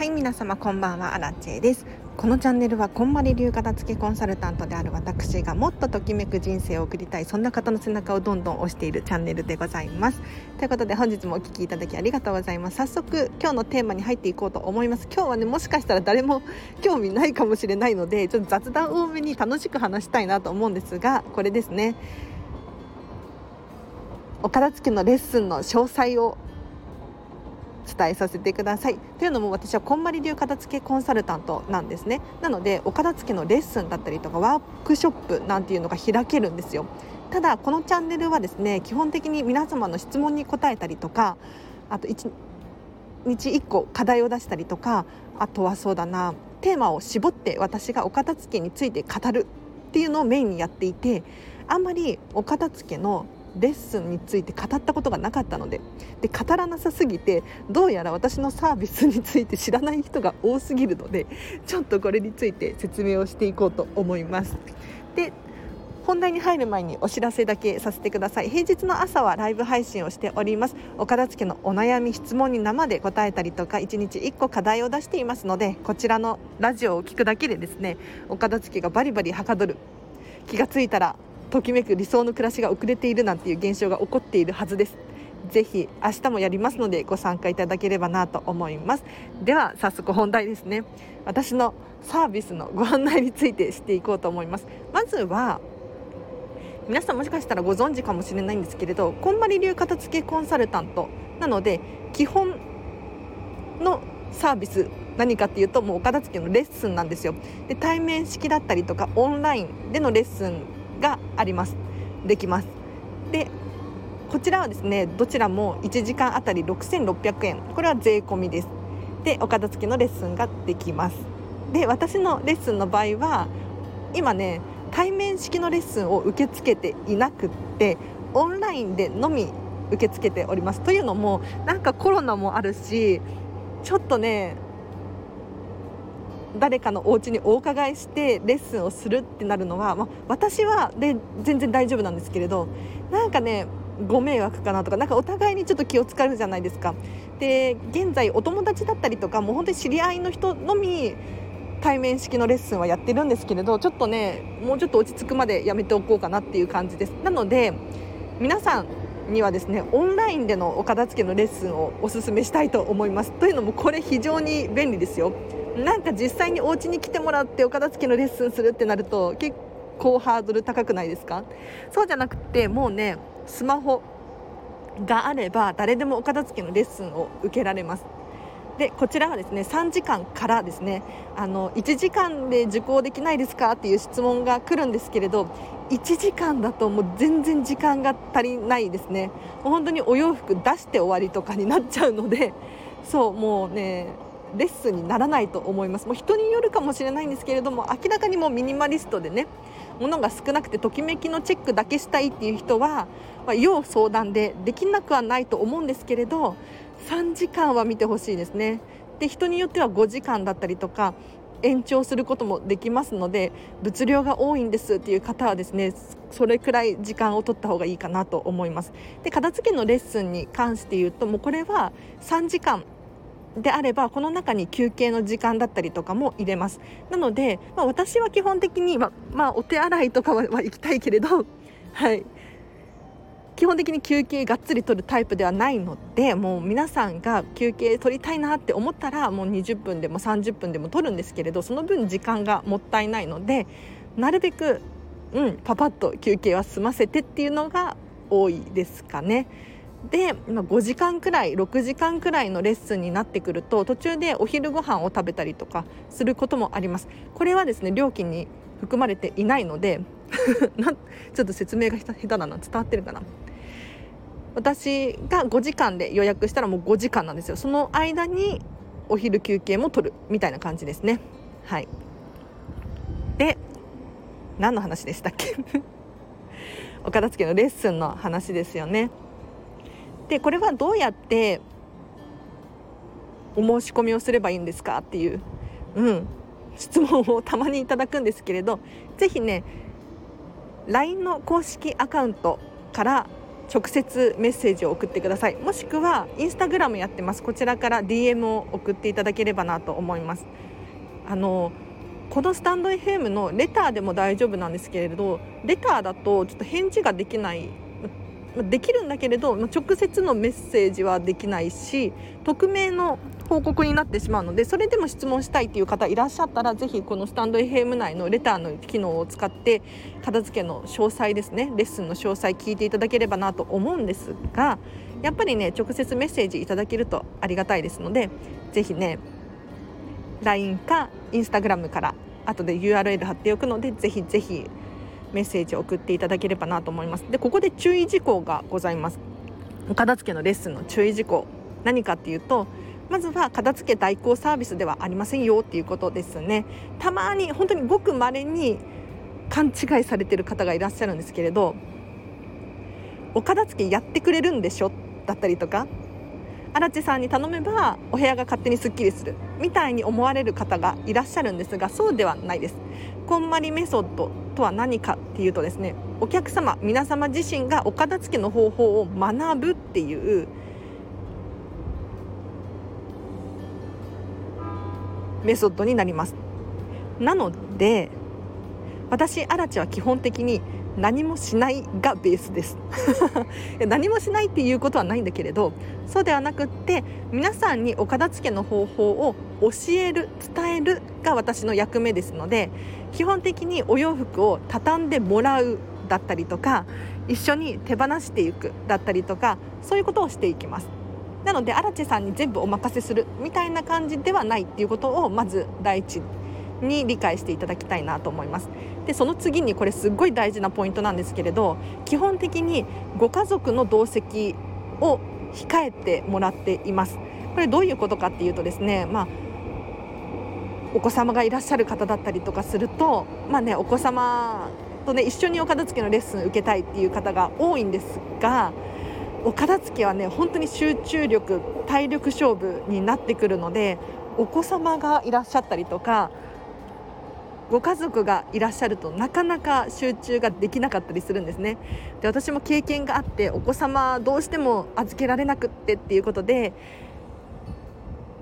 はい皆様こんばんはアラチェです。このチャンネルはこんまり流片付けコンサルタントである私がもっとときめく人生を送りたいそんな方の背中をどんどん押しているチャンネルでございます。ということで本日もお聞きいただきありがとうございます。早速今日のテーマに入っていこうと思います。今日はねもしかしたら誰も興味ないかもしれないのでちょっと雑談多めに楽しく話したいなと思うんですがこれですね。お片付けのレッスンの詳細を伝えさせてください。というのも私はこんまり流片付けコンサルタントなんですね。なのでお片付けのレッスンだったりとかワークショップなんていうのが開けるんですよ。ただこのチャンネルはですね基本的に皆様の質問に答えたりとかあと1日1個課題を出したりとかあとはそうだなテーマを絞って私がお片付けについて語るっていうのをメインにやっていてあんまりお片付けのレッスンについて語ったことがなかったのでで語らなさすぎてどうやら私のサービスについて知らない人が多すぎるのでちょっとこれについて説明をしていこうと思います。で本題に入る前にお知らせだけさせてください。平日の朝はライブ配信をしております。お片付のお悩み質問に生で答えたりとか1日1個課題を出していますのでこちらのラジオを聞くだけでですねお片付がバリバリはかどる。気がついたらときめく理想の暮らしが遅れているなんていう現象が起こっているはずです。ぜひ明日もやりますのでご参加いただければなと思います。では早速本題ですね。私のサービスのご案内についてしていこうと思います。まずは皆さんもしかしたらご存知かもしれないんですけれどこんまり流片付けコンサルタントなので基本のサービス何かっていうともうお片付けのレッスンなんですよ。で対面式だったりとかオンラインでのレッスンがあります。できます。でこちらはですねどちらも1時間あたり6600円。これは税込みです。でお片付けのレッスンができます。で私のレッスンの場合は今ね対面式のレッスンを受け付けていなくってオンラインでのみ受け付けております。というのもなんかコロナもあるしちょっとね誰かのお家にお伺いしてレッスンをするってなるのは、まあ、私はで全然大丈夫なんですけれどなんかねご迷惑かなとかなかお互いにちょっと気を使うじゃないですか。で現在お友達だったりとかもう本当に知り合いの人のみ対面式のレッスンはやってるんですけれどちょっとねもうちょっと落ち着くまでやめておこうかなっていう感じです。なので皆さんにはですねオンラインでのお片付けのレッスンをおすすめしたいと思います。というのもこれ非常に便利ですよ。なんか実際にお家に来てもらってお片付けのレッスンするってなると結構ハードル高くないですか？そうじゃなくてもうねスマホがあれば誰でもお片付けのレッスンを受けられます。でこちらはですね3時間からですねあの1時間で受講できないですかっていう質問が来るんですけれど1時間だともう全然時間が足りないですね。もう本当にお洋服出して終わりとかになっちゃうのでそうもうねレッスンにならないと思います。もう人によるかもしれないんですけれども明らかにもミニマリストでね物が少なくてときめきのチェックだけしたいっていう人は、まあ、要相談でできなくはないと思うんですけれど3時間は見てほしいですね。で人によっては5時間だったりとか延長することもできますので物量が多いんですっていう方はですねそれくらい時間を取った方がいいかなと思います。で片付けのレッスンに関して言うともうこれは3時間であればこの中に休憩の時間だったりとかも入れますなので、まあ、私は基本的に、ままあ、お手洗いとかはは行きたいけれど、はい、基本的に休憩がっつり取るタイプではないのでもう皆さんが休憩取りたいなって思ったらもう20分でも30分でも取るんですけれどその分時間がもったいないのでなるべく、うん、パパッと休憩は済ませてっていうのが多いですかね。で今5時間くらい6時間くらいのレッスンになってくると途中でお昼ご飯を食べたりとかすることもあります。これはですね料金に含まれていないので ちょっと説明が下手だな伝わってるかな。私が5時間で予約したらもう5時間なんですよ。その間にお昼休憩も取るみたいな感じですね。はい。で何の話でしたっけ？お片付けのレッスンの話ですよね。でこれはどうやってお申し込みをすればいいんですか？っていう、うん、質問をたまにいただくんですけれどぜひね LINE の公式アカウントから直接メッセージを送ってください。もしくはインスタグラムやってます。こちらから DM を送っていただければなと思います。あのこのスタンド FM のレターでも大丈夫なんですけれどレターだとちょっと返事ができないできるんだけれど直接のメッセージはできないし匿名の報告になってしまうのでそれでも質問したいという方いらっしゃったらぜひこのスタンド FM 内のレターの機能を使って片付けの詳細ですねレッスンの詳細聞いていただければなと思うんですがやっぱりね直接メッセージいただけるとありがたいですのでぜひね LINE か Instagram から後で URL 貼っておくのでぜひぜひメッセージを送っていただければなと思います。でここで注意事項がございます。片付けのレッスンの注意事項何かっていうとまずは片付け代行サービスではありませんよっていうことですね。たまに本当にごく稀に勘違いされてる方がいらっしゃるんですけれどお片付けやってくれるんでしょ？だったりとか荒地さんに頼めばお部屋が勝手にすっきりするみたいに思われる方がいらっしゃるんですがそうではないです。こんまりメソッドとは何かっていうとですねお客様皆様自身がお片付けの方法を学ぶっていうメソッドになります。なので私アラチは基本的に何もしないがベースです。何もしないっていうことはないんだけれどそうではなくって皆さんにお片付けの方法を教える伝えるが私の役目ですので基本的にお洋服を畳んでもらうだったりとか一緒に手放していくだったりとかそういうことをしていきます。なので荒地さんに全部お任せするみたいな感じではないっていうことをまず第一に理解していただきたいなと思います。でその次にこれすっごい大事なポイントなんですけれど基本的にご家族の同席を控えてもらっています。これどういうことかっていうとですねまあお子様がいらっしゃる方だったりとかするとまあねお子様とね一緒にお片付けのレッスン受けたいっていう方が多いんですがお片付けはね本当に集中力体力勝負になってくるのでお子様がいらっしゃったりとかご家族がいらっしゃるとなかなか集中ができなかったりするんですね。で私も経験があってお子様どうしても預けられなくってっていうことで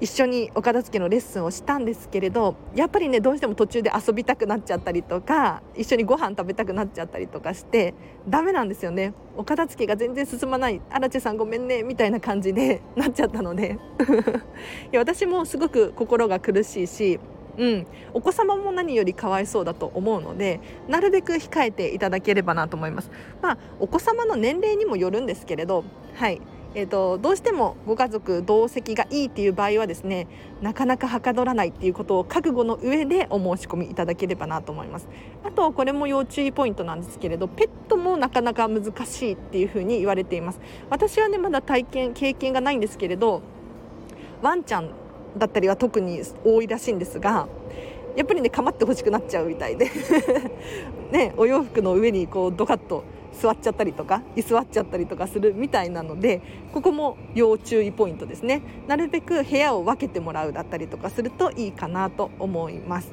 一緒にお片付けのレッスンをしたんですけれどやっぱりねどうしても途中で遊びたくなっちゃったりとか一緒にご飯食べたくなっちゃったりとかしてダメなんですよね。お片付けが全然進まない。荒地さんごめんねみたいな感じでなっちゃったので。いや私もすごく心が苦しいしうん、お子様も何よりかわいそうだと思うのでなるべく控えていただければなと思います。まあ、お子様の年齢にもよるんですけれど、はい。えーと、どうしてもご家族同席がいいっていう場合はですねなかなかはかどらないっていうことを覚悟の上でお申し込みいただければなと思います。あとこれも要注意ポイントなんですけれどペットもなかなか難しいっていうふうに言われています。私はねまだ体験経験がないんですけれどワンちゃんだったりは特に多いらしいんですがやっぱりね構ってほしくなっちゃうみたいで。ね、お洋服の上にこうドカッと座っちゃったりとか居座っちゃったりとかするみたいなのでここも要注意ポイントですね。なるべく部屋を分けてもらうだったりとかするといいかなと思います。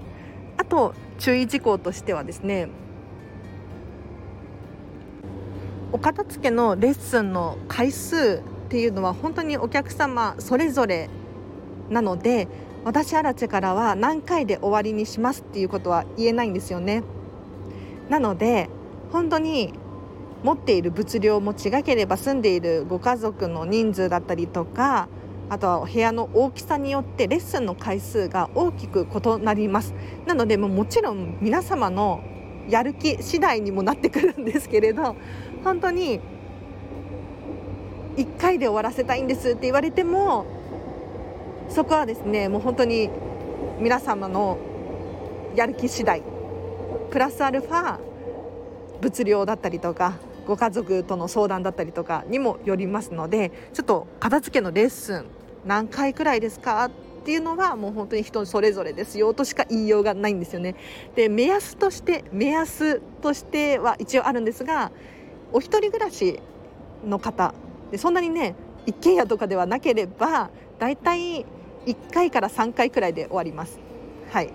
あと注意事項としてはですねお片付けのレッスンの回数っていうのは本当にお客様それぞれなので私アラチェからは何回で終わりにしますっていうことは言えないんですよね。なので本当に持っている物量も違ければ住んでいるご家族の人数だったりとかあとは部屋の大きさによってレッスンの回数が大きく異なります。なのでももちろん皆様のやる気次第にもなってくるんですけれど本当に1回で終わらせたいんですって言われてもそこはですねもう本当に皆様のやる気次第プラスアルファ物量だったりとかご家族との相談だったりとかにもよりますのでちょっと片付けのレッスン何回くらいですか？っていうのはもう本当に人それぞれですよとしか言いようがないんですよね。で目安として目安としては一応あるんですがお一人暮らしの方でそんなにね一軒家とかではなければだいたい1回から3回くらいで終わります。はい。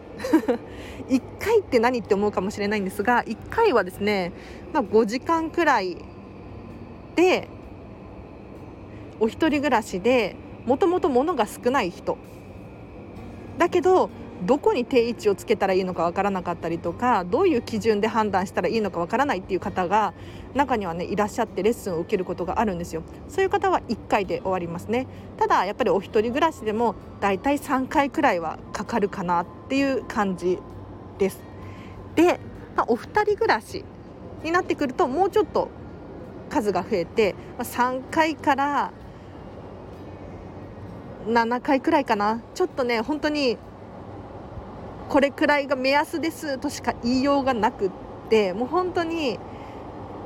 1回って何って思うかもしれないんですが1回はですね、まあ、5時間くらいでお一人暮らしでもともと物が少ない人。だけどどこに定位置をつけたらいいのかわからなかったりとかどういう基準で判断したらいいのかわからないっていう方が中にはねいらっしゃってレッスンを受けることがあるんですよ。そういう方は1回で終わりますね。ただやっぱりお一人暮らしでもだいたい3回くらいはかかるかなっていう感じです。で、まあ、お二人暮らしになってくるともうちょっと数が増えて3回から7回くらいかな。ちょっとね本当にこれくらいが目安ですとしか言いようがなくってもう本当に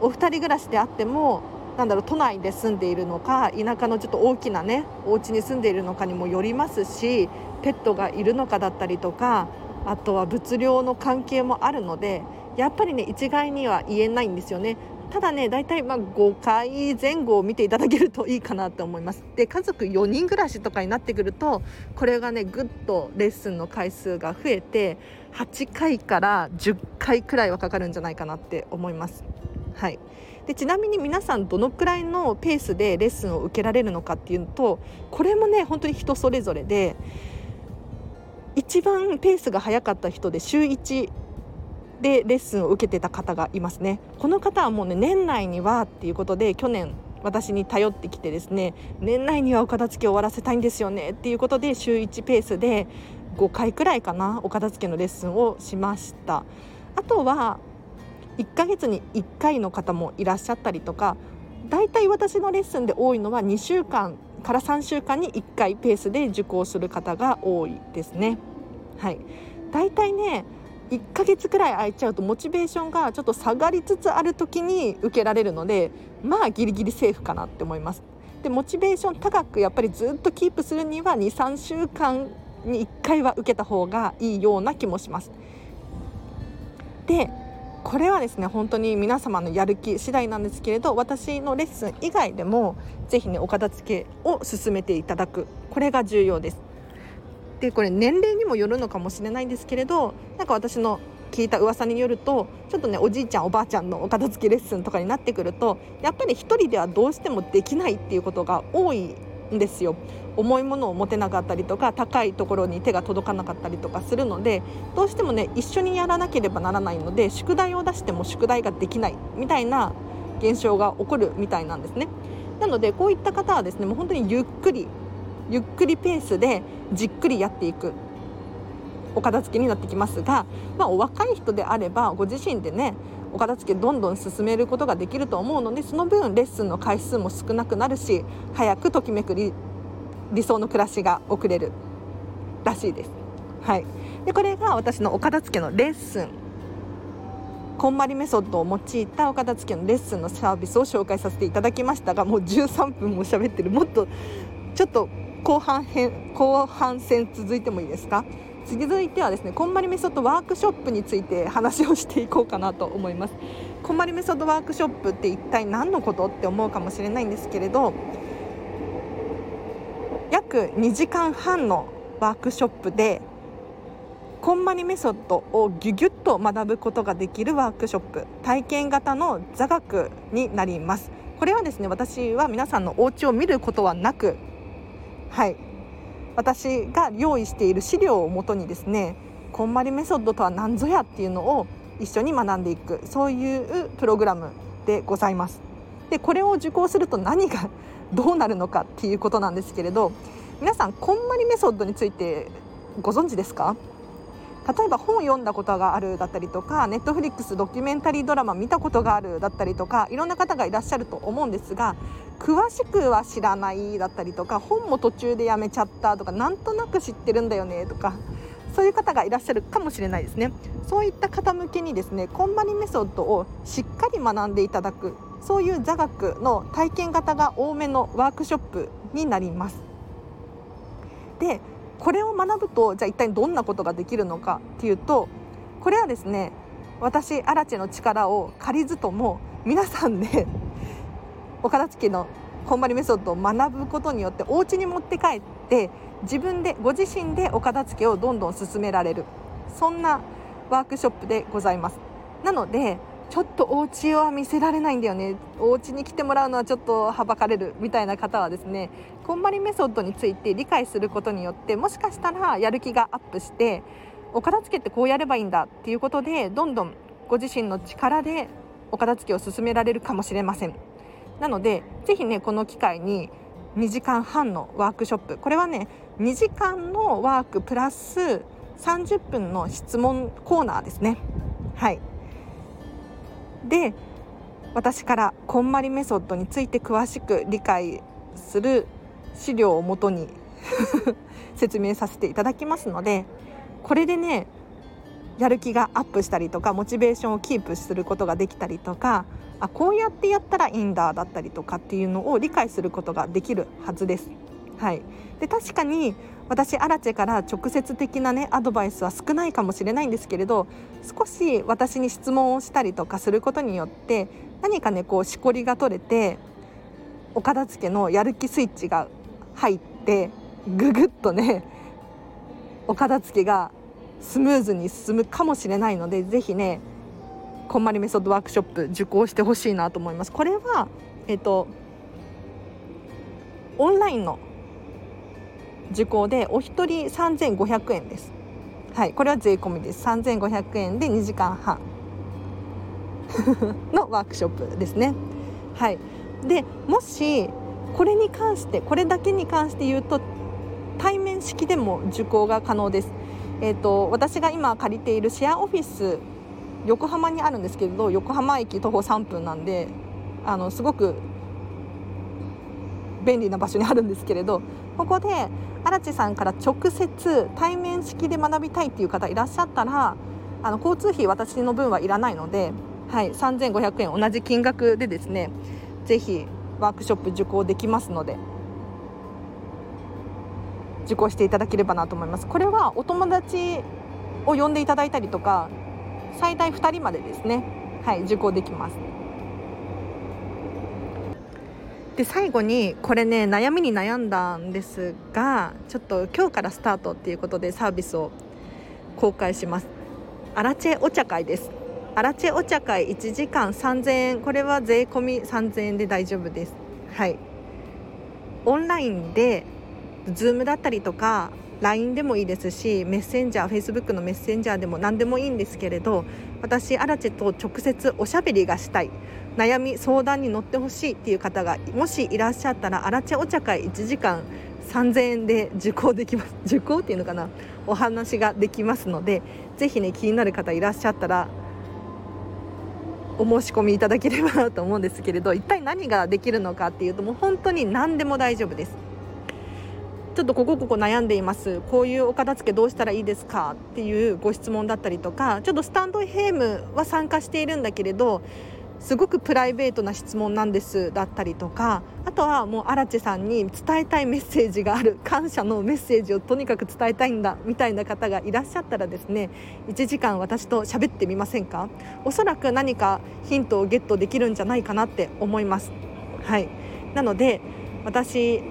お二人暮らしであってもなんだろう都内で住んでいるのか田舎のちょっと大きなねお家に住んでいるのかにもよりますしペットがいるのかだったりとかあとは物量の関係もあるのでやっぱりね一概には言えないんですよね。ただね大体まあ5回前後を見ていただけるといいかなと思います。で家族4人暮らしとかになってくるとこれがねぐっとレッスンの回数が増えて8回から10回くらいはかかるんじゃないかなって思います。はい。でちなみに皆さんどのくらいのペースでレッスンを受けられるのかっていうとこれもね本当に人それぞれで一番ペースが速かった人で週1でレッスンを受けてた方がいますね。この方はもうね年内にはっていうことで去年私に頼ってきてですね年内にはお片付け終わらせたいんですよねっていうことで週1ペースで5回くらいかなお片付けのレッスンをしました。あとは1ヶ月に1回の方もいらっしゃったりとかだいたい私のレッスンで多いのは2週間から3週間に1回ペースで受講する方が多いですね。はい、だいたいね1ヶ月くらい空いちゃうとモチベーションがちょっと下がりつつある時に受けられるのでまあギリギリセーフかなって思います。でモチベーション高くやっぱりずっとキープするには23週間に1回は受けた方がいいような気もします。でこれはですね本当に皆様のやる気次第なんですけれど私のレッスン以外でもぜひねお片付けを進めていただくこれが重要です。でこれ年齢にもよるのかもしれないんですけれどなんか私の聞いた噂によるとちょっとねおじいちゃんおばあちゃんのお片付けレッスンとかになってくるとやっぱり1人ではどうしてもできないっていうことが多いんですよ。重いものを持てなかったりとか高いところに手が届かなかったりとかするのでどうしてもね一緒にやらなければならないので宿題を出しても宿題ができないみたいな現象が起こるみたいなんですね。なのでこういった方はですねもう本当にゆっくりゆっくりペースでじっくりやっていく。お片付けになってきますが、まあ、お若い人であればご自身でねお片付けどんどん進めることができると思うのでその分レッスンの回数も少なくなるし早くときめく理理想の暮らしが送れるらしいです。はい、でこれが私のお片付けのレッスン。こんまりメソッドを用いたお片付けのレッスンのサービスを紹介させていただきましたがもう13分も喋ってる。もっとちょっと後半編後半戦続いてもいいですか？続いてはですねこんまりメソッドワークショップについて話をしていこうかなと思います。こんまりメソッドワークショップって一体何のことって思うかもしれないんですけれど約2時間半のワークショップでこんまりメソッドをギュギュッと学ぶことができるワークショップ体験型の座学になります。これはですね私は皆さんのお家を見ることはなくはい私が用意している資料をもとにですねこんまりメソッドとは何ぞやっていうのを一緒に学んでいくそういうプログラムでございます。でこれを受講すると何がどうなるのかっていうことなんですけれど皆さんこんまりメソッドについてご存知ですか？例えば本を読んだことがあるだったりとかネットフリックスドキュメンタリードラマ見たことがあるだったりとかいろんな方がいらっしゃると思うんですが詳しくは知らないだったりとか本も途中でやめちゃったとかなんとなく知ってるんだよねとかそういう方がいらっしゃるかもしれないですね。そういった方向けにですねこんまりメソッドをしっかり学んでいただくそういう座学の体験型が多めのワークショップになります。でこれを学ぶとじゃあ一体どんなことができるのかっていうとこれはですね私アラチェの力を借りずとも皆さんでお片付けのこんまりメソッドを学ぶことによってお家に持って帰って自分でご自身でお片付けをどんどん進められる。そんなワークショップでございます。なのでちょっとお家は見せられないんだよね。お家に来てもらうのはちょっとはばかれるみたいな方はですねこんまりメソッドについて理解することによってもしかしたらやる気がアップしてお片付けってこうやればいいんだっていうことでどんどんご自身の力でお片付けを進められるかもしれません。なのでぜひねこの機会に2時間半のワークショップ。これはね2時間のワークプラス30分の質問コーナーですね。はい。で私からこんまりメソッドについて詳しく理解する資料をもとに 説明させていただきますのでこれでねやる気がアップしたりとかモチベーションをキープすることができたりとかあこうやってやったらいいんだだったりとかっていうのを理解することができるはずです。はい、で確かに私アラチェから直接的なねアドバイスは少ないかもしれないんですけれど少し私に質問をしたりとかすることによって何かねこうしこりが取れてお片付けのやる気スイッチが入ってぐぐっとねお片付けがスムーズに進むかもしれないのでぜひねこんまりメソッドワークショップ受講してほしいなと思います。これはえっとオンラインの受講でお一人3500円です。はいこれは税込みです。3500円で2時間半。のワークショップですね。はい。でもしこれに関してこれだけに関して言うと対面式でも受講が可能です。えーと、私が今借りているシェアオフィス横浜にあるんですけれど横浜駅徒歩3分なんであのすごく便利な場所にあるんですけれどここで荒地さんから直接対面式で学びたいっていう方いらっしゃったらあの交通費私の分はいらないので、はい、3500円同じ金額でですねぜひワークショップ受講できますので受講していただければなと思います。これはお友達を呼んでいただいたりとか最大2人までですねはい受講できます。で最後にこれね悩みに悩んだんですがちょっと今日からスタートっていうことでサービスを公開します。アラチェお茶会です。アラチェお茶会1時間3000円。これは税込み3000円で大丈夫です。はい。オンラインで Zoom だったりとか LINE でもいいですしメッセンジャー Facebook のメッセンジャーでも何でもいいんですけれど私アラチェと直接おしゃべりがしたい。悩み相談に乗ってほしいっていう方がもしいらっしゃったらアラチェお茶会1時間3000円で受講できます。受講っていうのかな？お話ができますのでぜひね気になる方いらっしゃったらお申し込みいただければと思うんですけれど一体何ができるのかっていうともう本当に何でも大丈夫です。ちょっとここここ悩んでいます。こういうお片付けどうしたらいいですか？っていうご質問だったりとかちょっとスタンド FM は参加しているんだけれどすごくプライベートな質問なんですだったりとかあとはもう荒地さんに伝えたいメッセージがある。感謝のメッセージをとにかく伝えたいんだみたいな方がいらっしゃったらですね1時間私と喋ってみませんか？おそらく何かヒントをゲットできるんじゃないかなって思います。はい。なので私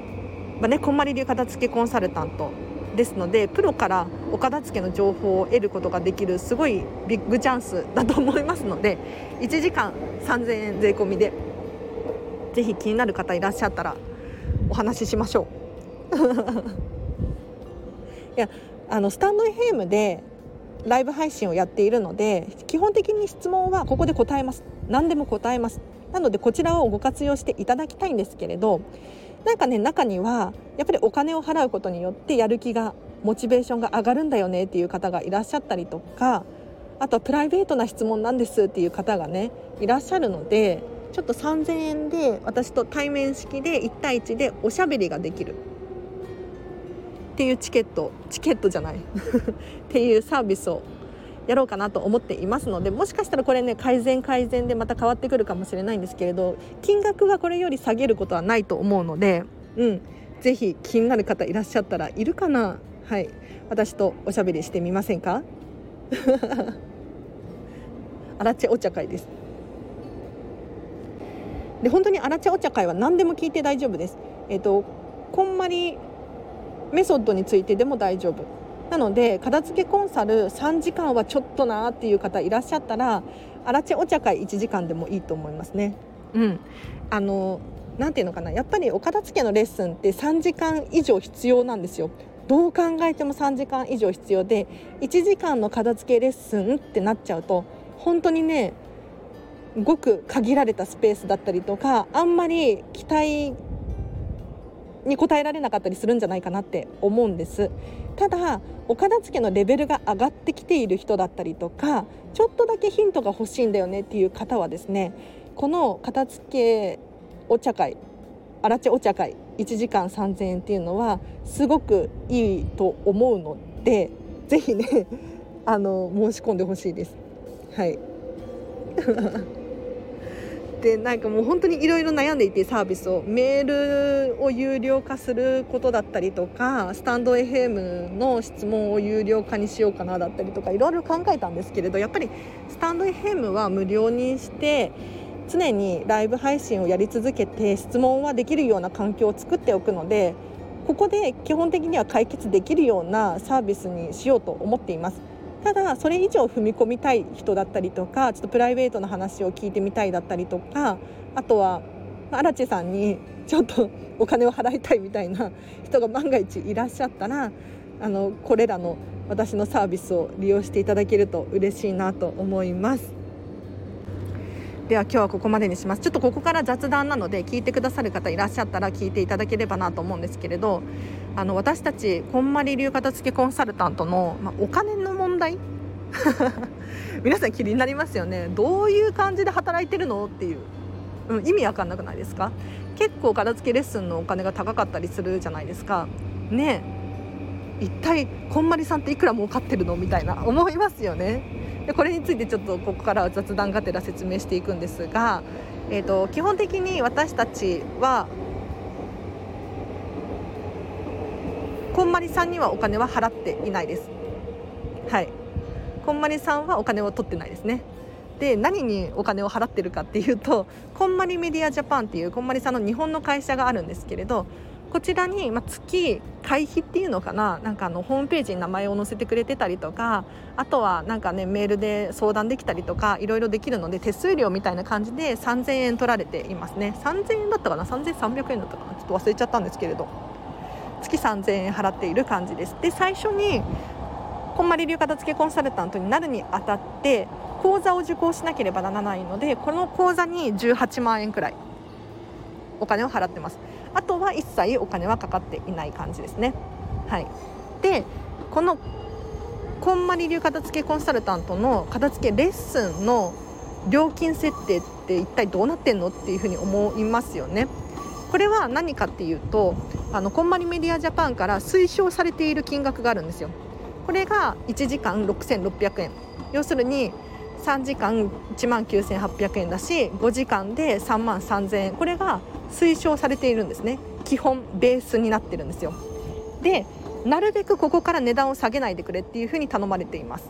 はねこんまり流片付けコンサルタントですのでプロからお片付けの情報を得ることができるすごいビッグチャンスだと思いますので1時間3000円税込みでぜひ気になる方いらっしゃったらお話ししましょう。いやあのスタンド FM でライブ配信をやっているので基本的に質問はここで答えます。何でも答えます。なのでこちらをご活用していただきたいんですけれどなんかね中にはやっぱりお金を払うことによってやる気がモチベーションが上がるんだよねっていう方がいらっしゃったりとかあとプライベートな質問なんですっていう方がねいらっしゃるのでちょっと3000円で私と対面式で1対1でおしゃべりができる。っていうチケットチケットじゃない。っていうサービスをやろうかなと思っていますのでもしかしたらこれね改善改善でまた変わってくるかもしれないんですけれど金額はこれより下げることはないと思うので、うん、ぜひ気になる方いらっしゃったらいるかな？はい。私とおしゃべりしてみませんか？アラチェお茶会です。で本当にアラチェお茶会は何でも聞いて大丈夫です。えっ、ー、とこんまりメソッドについてでも大丈夫。なので片付けコンサル3時間はちょっとなっていう方いらっしゃったらアラチェお茶会1時間でもいいと思いますね。うんあのなんていうのかなやっぱりお片付けのレッスンって3時間以上必要なんですよ。どう考えても3時間以上必要で1時間の片付けレッスンってなっちゃうと本当にねごく限られたスペースだったりとかあんまり期待に応えられなかったりするんじゃないかなって思うんですただお片付けのレベルが上がってきている人だったりとかちょっとだけヒントが欲しいんだよねっていう方はですねこの片付けお茶会あらちお茶会1時間3000円っていうのはすごくいいと思うのでぜひねあの申し込んでほしいです。はいでなんかもう本当にいろいろ悩んでいてサービスをメールを有料化することだったりとかスタンド FM の質問を有料化にしようかなだったりとかいろいろ考えたんですけれどやっぱりスタンド FM は無料にして常にライブ配信をやり続けて質問はできるような環境を作っておくのでここで基本的には解決できるようなサービスにしようと思っています。ただそれ以上踏み込みたい人だったりとかちょっとプライベートな話を聞いてみたいだったりとかあとは荒地さんに ちょっとお金を払いたいみたいな人が万が一いらっしゃったらあのこれらの私のサービスを利用していただけると嬉しいなと思います。では今日はここまでにしますちょっとここから雑談なので聞いてくださる方いらっしゃったら聞いていただければなと思うんですけれどあの私たちこんまり流片付けコンサルタントの、まあ、お金の問題？皆さん気になりますよね。どういう感じで働いてるの？っていう、うん、意味わかんなくないですか？結構片付けレッスンのお金が高かったりするじゃないですか。ね一体こんまりさんっていくら儲かってるの？みたいな思いますよね。でこれについてちょっとここから雑談がてら説明していくんですが、えーと基本的に私たちはこんまりさんにはお金は払っていないです。はい。こんまりさんはお金を取ってないですね。で何にお金を払ってるかっていうとこんまりメディアジャパンっていうこんまりさんの日本の会社があるんですけれどこちらに、ま月会費っていうのかななんかあのホームページに名前を載せてくれてたりとかあとはなんかねメールで相談できたりとかいろいろできるので手数料みたいな感じで3000円取られていますね。3000円だったかな？3300円だったかな？ちょっと忘れちゃったんですけれど。月3000円払っている感じです。で最初にこんまり流片付けコンサルタントになるにあたって講座を受講しなければならないのでこの講座に18万円くらいお金を払ってます。あとは一切お金はかかっていない感じですね。はい。でこのこんまり流片付けコンサルタントの片付けレッスンの料金設定って一体どうなってんのっていうふうに思いますよね。これは何かっていうとあのこんまりメディアジャパンから推奨されている金額があるんですよ。これが1時間6600円。要するに3時間1万9800円だし5時間で3万3000円。これが推奨されているんですね。基本ベースになってるんですよ。でなるべくここから値段を下げないでくれっていうふうに頼まれています。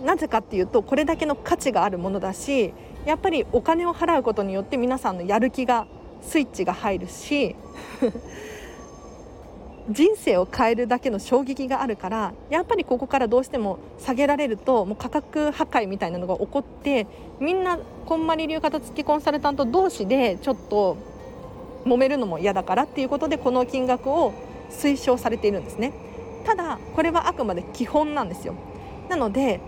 なぜかっていうとこれだけの価値があるものだしやっぱりお金を払うことによって皆さんのやる気がスイッチが入るし 人生を変えるだけの衝撃があるからやっぱりここからどうしても下げられるともう価格破壊みたいなのが起こってみんなこんまり流片付きコンサルタント同士でちょっと揉めるのも嫌だからっていうことでこの金額を推奨されているんですね。ただこれはあくまで基本なんですよ。なので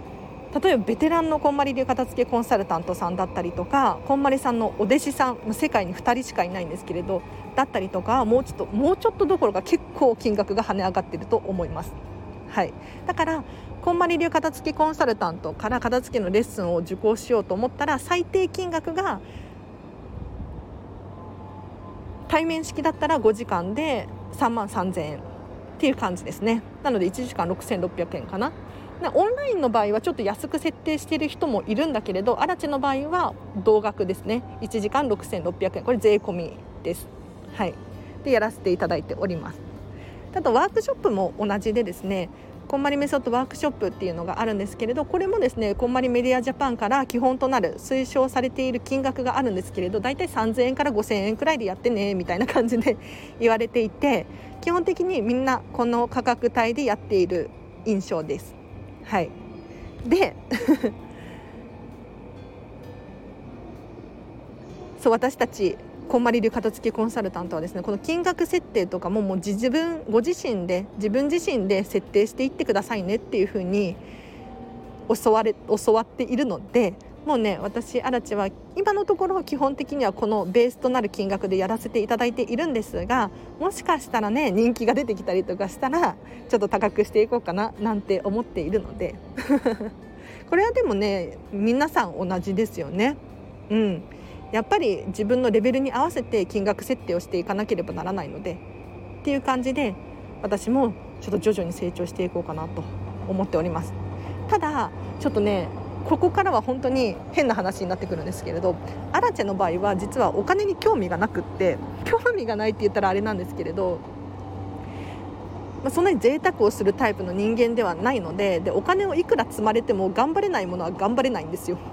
例えばベテランのこんまり流片付けコンサルタントさんだったりとかこんまりさんのお弟子さん世界に2人しかいないんですけれどだったりとかもうちょっともうちょっとどころか結構金額が跳ね上がってると思います。はい、だからこんまり流片付けコンサルタントから片付けのレッスンを受講しようと思ったら最低金額が対面式だったら5時間で3万3000円っていう感じですね。なので1時間6600円かな。オンラインの場合はちょっと安く設定している人もいるんだけれどアラチの場合は同額ですね。1時間6600円。これ税込みです。はい。でやらせていただいております。あとワークショップも同じでですねこんまりメソッドワークショップっていうのがあるんですけれどこれもですねこんまりメディアジャパンから基本となる推奨されている金額があるんですけれど大体3000円から5000円くらいでやってねみたいな感じで 言われていて基本的にみんなこの価格帯でやっている印象です。はい。で そう私たちこんまり流片付けコンサルタントはですねこの金額設定とかももう自分ご自身で自分自身で設定していってくださいねっていうふうに教われ教わっているのでもうね私アラチは今のところ基本的にはこのベースとなる金額でやらせていただいているんですがもしかしたらね人気が出てきたりとかしたらちょっと高くしていこうかななんて思っているので。これはでもね皆さん同じですよね。うん。やっぱり自分のレベルに合わせて金額設定をしていかなければならないのでっていう感じで私もちょっと徐々に成長していこうかなと思っております。ただちょっとねここからは本当に変な話になってくるんですけれどアラチェの場合は実はお金に興味がなくって興味がないって言ったらあれなんですけれど、まあ、そんなに贅沢をするタイプの人間ではないのででお金をいくら積まれても頑張れないものは頑張れないんですよ。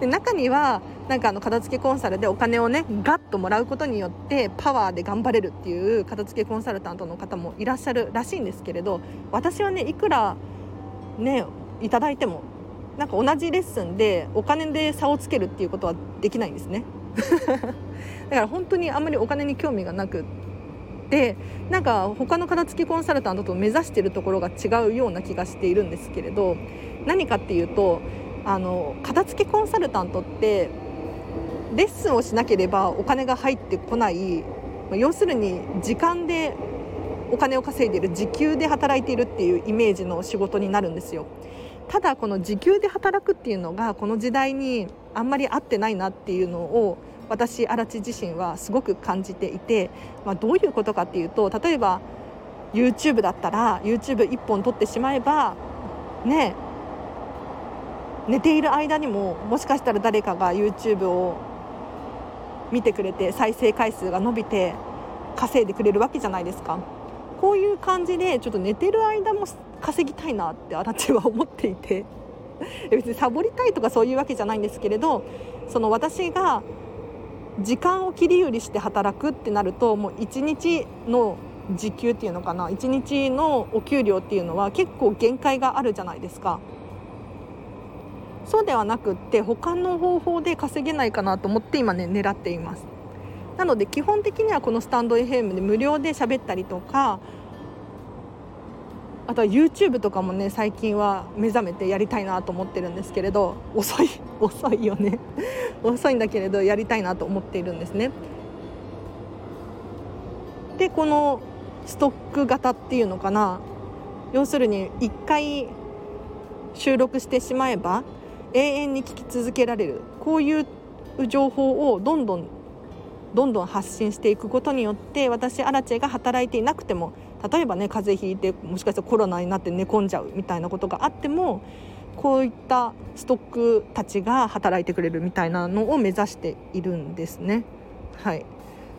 で中にはなんかあの片付けコンサルでお金をねガッともらうことによってパワーで頑張れるっていう片付けコンサルタントの方もいらっしゃるらしいんですけれど私はねいくらねいただいてもなんか同じレッスンでお金で差をつけるっていうことはできないんですね。だから本当にあんまりお金に興味がなくってなんか他の片付けコンサルタントと目指してるところが違うような気がしているんですけれど何かっていうとあの片付けコンサルタントってレッスンをしなければお金が入ってこない。要するに時間でお金を稼いでいる時給で働いているっていうイメージの仕事になるんですよただこの時給で働くっていうのがこの時代にあんまり合ってないなっていうのを私荒地自身はすごく感じていて、まあ、どういうことかっていうと例えば YouTube だったら YouTube1 本撮ってしまえばね寝ている間にももしかしたら誰かが YouTube を見てくれて再生回数が伸びて稼いでくれるわけじゃないですか。こういう感じでちょっと寝てる間も稼ぎたいなって私は思っていて 別にサボりたいとかそういうわけじゃないんですけれどその私が時間を切り売りして働くってなるともう1日の時給っていうのかな1日のお給料っていうのは結構限界があるじゃないですか。そうではなくって他の方法で稼げないかなと思って今ね狙っていますなので基本的にはこのスタンド FM で無料で喋ったりとかあとは YouTube とかもね最近は目覚めてやりたいなと思ってるんですけれど遅い 遅いよね。遅いんだけれどやりたいなと思っているんですね。でこのストック型っていうのかな。要するに1回収録してしまえば永遠に聞き続けられる。こういう情報をどんどんどんどん発信していくことによって私アラチェが働いていなくても例えばね風邪ひいてもしかしたらコロナになって寝込んじゃうみたいなことがあってもこういったストックたちが働いてくれるみたいなのを目指しているんですね。はい、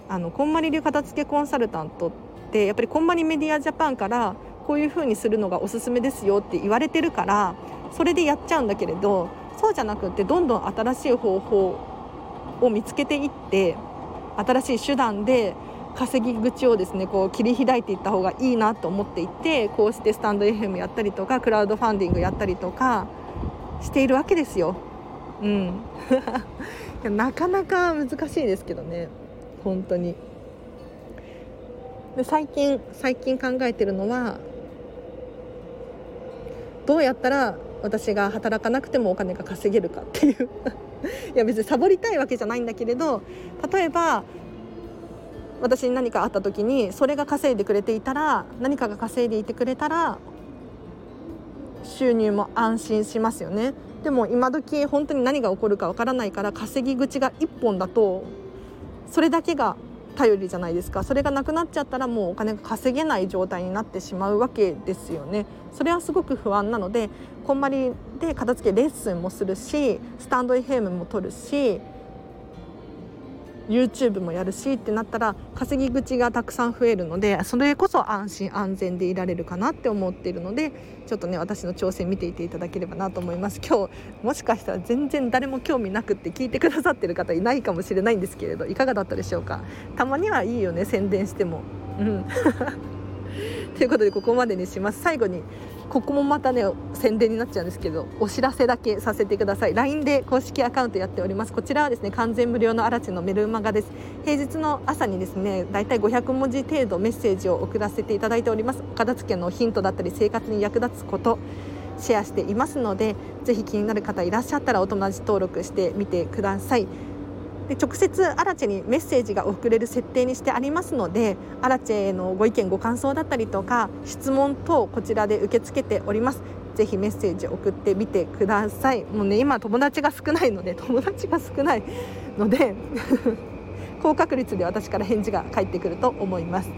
あのこんまり流片付けコンサルタントってやっぱりこんまりメディアジャパンからこういうふうにするのがおすすめですよって言われてるからそれでやっちゃうんだけれどそうじゃなくてどんどん新しい方法を見つけていって新しい手段で稼ぎ口をですねこう切り開いていった方がいいなと思っていてこうしてスタンド FM やったりとかクラウドファンディングやったりとかしているわけですよ。うん、なかなか難しいですけどね。本当に。で最近最近考えてるのはどうやったら私が働かなくてもお金が稼げるかっていう。いや別にサボりたいわけじゃないんだけれど例えば私に何かあった時にそれが稼いでくれていたら何かが稼いでいてくれたら収入も安心しますよね。でも今時本当に何が起こるかわからないから稼ぎ口が1本だとそれだけが頼りじゃないですか。それがなくなっちゃったらもうお金が稼げない状態になってしまうわけですよね。それはすごく不安なのでこんまりで片付けレッスンもするしスタンド FM も取るし YouTube もやるしってなったら稼ぎ口がたくさん増えるのでそれこそ安心安全でいられるかなって思っているのでちょっとね私の挑戦見ていていただければなと思います。今日もしかしたら全然誰も興味なくって聞いてくださってる方いないかもしれないんですけれどいかがだったでしょうか？たまにはいいよね宣伝しても。うん。ということでここまでにします。最後にここもまたね宣伝になっちゃうんですけどお知らせだけさせてください。LINE で公式アカウントやっております。こちらはですね完全無料のアラチのメルマガです。平日の朝にですねだいたい500文字程度メッセージを送らせていただいております。片付けのヒントだったり生活に役立つことシェアしていますのでぜひ気になる方いらっしゃったらお友達登録してみてください。で直接アラチェにメッセージが送れる設定にしてありますのでアラチェへのご意見ご感想だったりとか質問等こちらで受け付けております。ぜひメッセージ送ってみてください。もうね今友達が少ないので友達が少ないので 高確率で私から返事が返ってくると思います。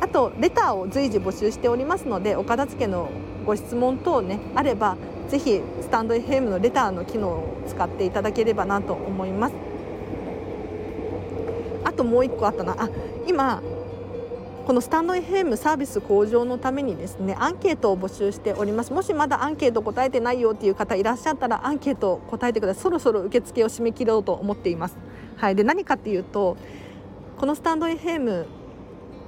あとレターを随時募集しておりますのでお片付けのご質問等ねあればぜひスタンド FM のレターの機能を使っていただければなと思います。ともう1個あったな。あ今このスタンド FM サービス向上のためにですねアンケートを募集しております。もしまだアンケート答えてないよっていう方いらっしゃったらアンケート答えてください。そろそろ受付を締め切ろうと思っています。はい。で何かっていうとこのスタンド FM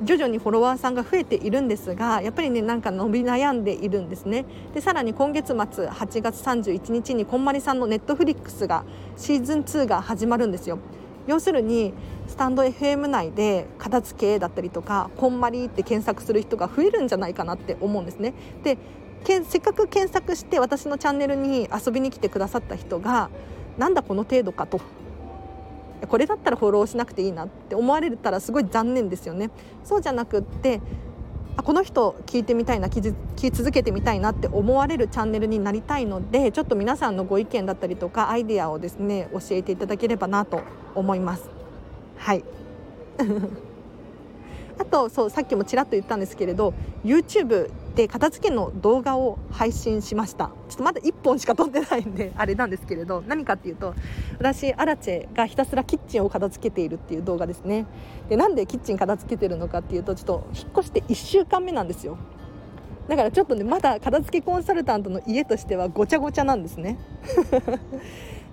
徐々にフォロワーさんが増えているんですがやっぱりねなんか伸び悩んでいるんですね。でさらに今月末8月31日にこんまりさんのネットフリックスがシーズン2が始まるんですよ。要するにスタンド FM 内で片付けだったりとかこんまりって検索する人が増えるんじゃないかなって思うんですね。でせっかく検索して私のチャンネルに遊びに来てくださった人がなんだこの程度かと。これだったらフォローしなくていいなって思われたらすごい残念ですよね。そうじゃなくってあこの人聞いてみたいな聞き続けてみたいなって思われるチャンネルになりたいのでちょっと皆さんのご意見だったりとかアイデアをですね教えていただければなと思います。はい。あとそうさっきもちらっと言ったんですけれど YouTube で片付けの動画を配信しました。ちょっとまだ1本しか撮ってないんで あれなんですけれど何かっていうと私アラチェがひたすらキッチンを片付けているっていう動画ですね。でなんでキッチン片付けてるのかっていうとちょっと引っ越して1週間目なんですよ。だからちょっとねまだ片付けコンサルタントの家としてはごちゃごちゃなんですね。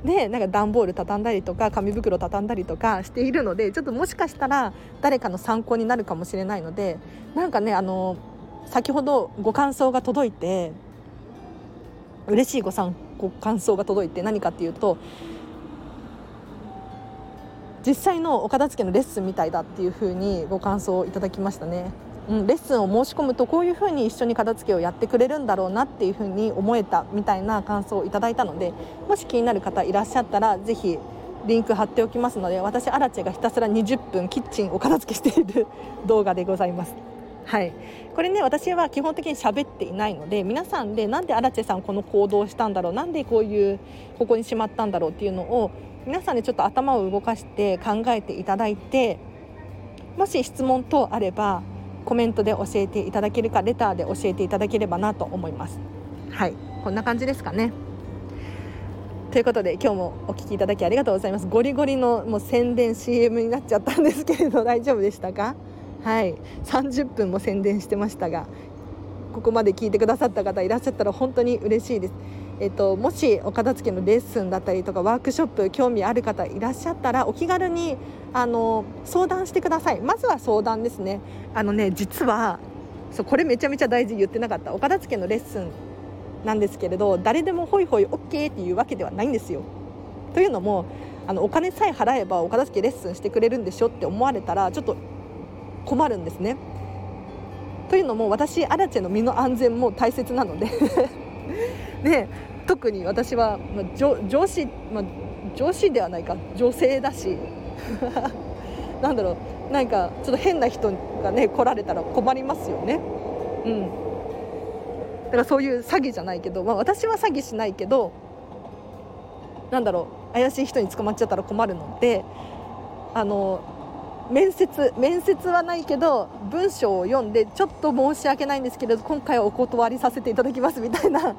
でなんか段ボール畳んだりとか紙袋畳んだりとかしているのでちょっともしかしたら誰かの参考になるかもしれないのでなんかねあの先ほどご感想が届いて嬉しいごさんご感想が届いて何かっていうと実際のお片付けのレッスンみたいだっていうふうにご感想をいただきましたね。うん、レッスンを申し込むとこういうふうに一緒に片付けをやってくれるんだろうなっていうふうに思えたみたいな感想をいただいたのでもし気になる方いらっしゃったらぜひリンク貼っておきますので私アラチェがひたすら20分キッチンを片付けしている動画でございます。はい、これね私は基本的に喋っていないので皆さんでなんでアラチェさんこの行動をしたんだろうなんでこういうここにしまったんだろうっていうのを皆さんでちょっと頭を動かして考えていただいてもし質問等あればコメントで教えていただけるかレターで教えていただければなと思います。はい。こんな感じですかね。ということで今日もお聞きいただきありがとうございます。ゴリゴリのもう宣伝 CM になっちゃったんですけれど 大丈夫でしたか？はい。30分も宣伝してましたがここまで聞いてくださった方いらっしゃったら本当に嬉しいです。えっと、もしお片付けのレッスンだったりとかワークショップ興味ある方いらっしゃったらお気軽にあの相談してください。まずは相談ですね。あのね実はそうこれめちゃめちゃ大事言ってなかったお片付けのレッスンなんですけれど誰でもホイホイ OK っていうわけではないんですよ。というのもあのお金さえ払えばお片付けレッスンしてくれるんでしょって思われたらちょっと困るんですね。というのも私アラチェの身の安全も大切なのでで特に私は、まあ、上上司、まあ、上司ではないか。女性だし。なんだろう。なんかちょっと変な人がね来られたら困りますよね。うん。だからそういう詐欺じゃないけど、まあ、私は詐欺しないけどなんだろう。怪しい人に捕まっちゃったら困るのであの面接面接はないけど文章を読んでちょっと申し訳ないんですけれど今回はお断りさせていただきますみたいな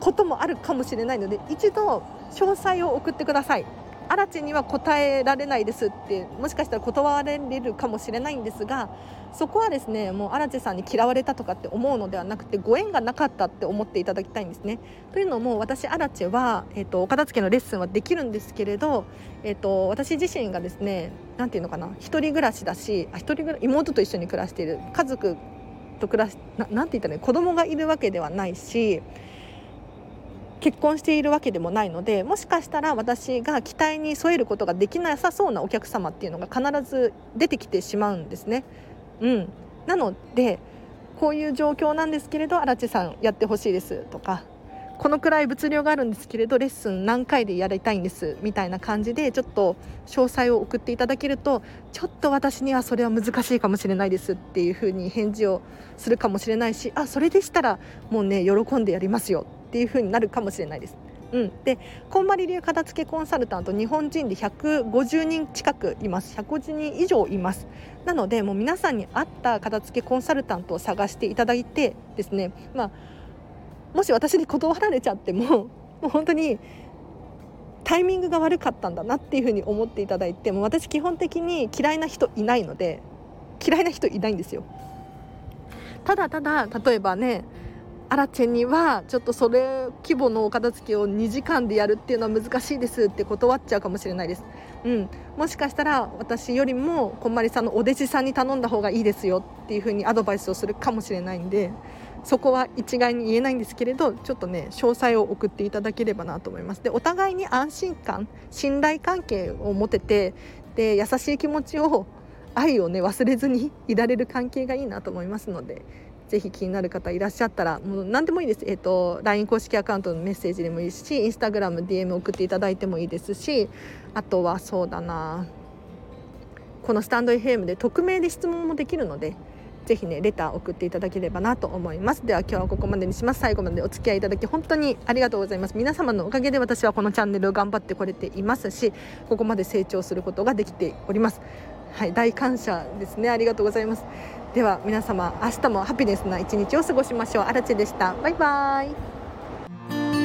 こともあるかもしれないので一度詳細を送ってください。アラチには答えられないですってもしかしたら断られるかもしれないんですがそこはですねもうアラチさんに嫌われたとかって思うのではなくてご縁がなかったって思っていただきたいんですね。というのも私アラチは、えーと、お片付けのレッスンはできるんですけれど、えーと、私自身がですね何て言うのかな一人暮らしだしあ一人暮ら妹と一緒に暮らしている家族と暮らしなんて言ったらいい子供がいるわけではないし結婚しているわけでもないのでもしかしたら私が期待に添えることができなさそうなお客様っていうのが必ず出てきてしまうんですね。うん、なのでこういう状況なんですけれど荒地さんやってほしいですとかこのくらい物量があるんですけれどレッスン何回でやりたいんですみたいな感じでちょっと詳細を送っていただけるとちょっと私にはそれは難しいかもしれないですっていうふうに返事をするかもしれないしあそれでしたらもうね喜んでやりますよっていうふうになるかもしれないです。うん、でこんまり流片付けコンサルタント日本人で150人近くいます。150人以上います。なのでもう皆さんに合った片付けコンサルタントを探していただいてですね。まあもし私に断られちゃっても もう本当にタイミングが悪かったんだなっていうふうに思っていただいてもう私基本的に嫌いな人いないので嫌いな人いないんですよ。ただただ例えばねアラチェにはちょっとそれ規模のお片付けを2時間でやるっていうのは難しいですって断っちゃうかもしれないです、うん、もしかしたら私よりもこんまりさんのお弟子さんに頼んだ方がいいですよっていうふうにアドバイスをするかもしれないんでそこは一概に言えないんですけれどちょっとね詳細を送っていただければなと思います。でお互いに安心感信頼関係を持ててで優しい気持ちを愛をね忘れずにいられる関係がいいなと思いますのでぜひ気になる方いらっしゃったらもう何でもいいです、えーと、LINE 公式アカウントのメッセージでもいいし InstagramDM 送っていただいてもいいですしあとはそうだなこのスタンド FM で匿名で質問もできるのでぜひねレター送っていただければなと思います。では今日はここまでにします。最後までお付き合いいただき本当にありがとうございます。皆様のおかげで私はこのチャンネルを頑張ってこれていますしここまで成長することができております。はい大感謝ですね。ありがとうございます。では皆様明日もハピネスな一日を過ごしましょう。あらちでした。バイバーイ。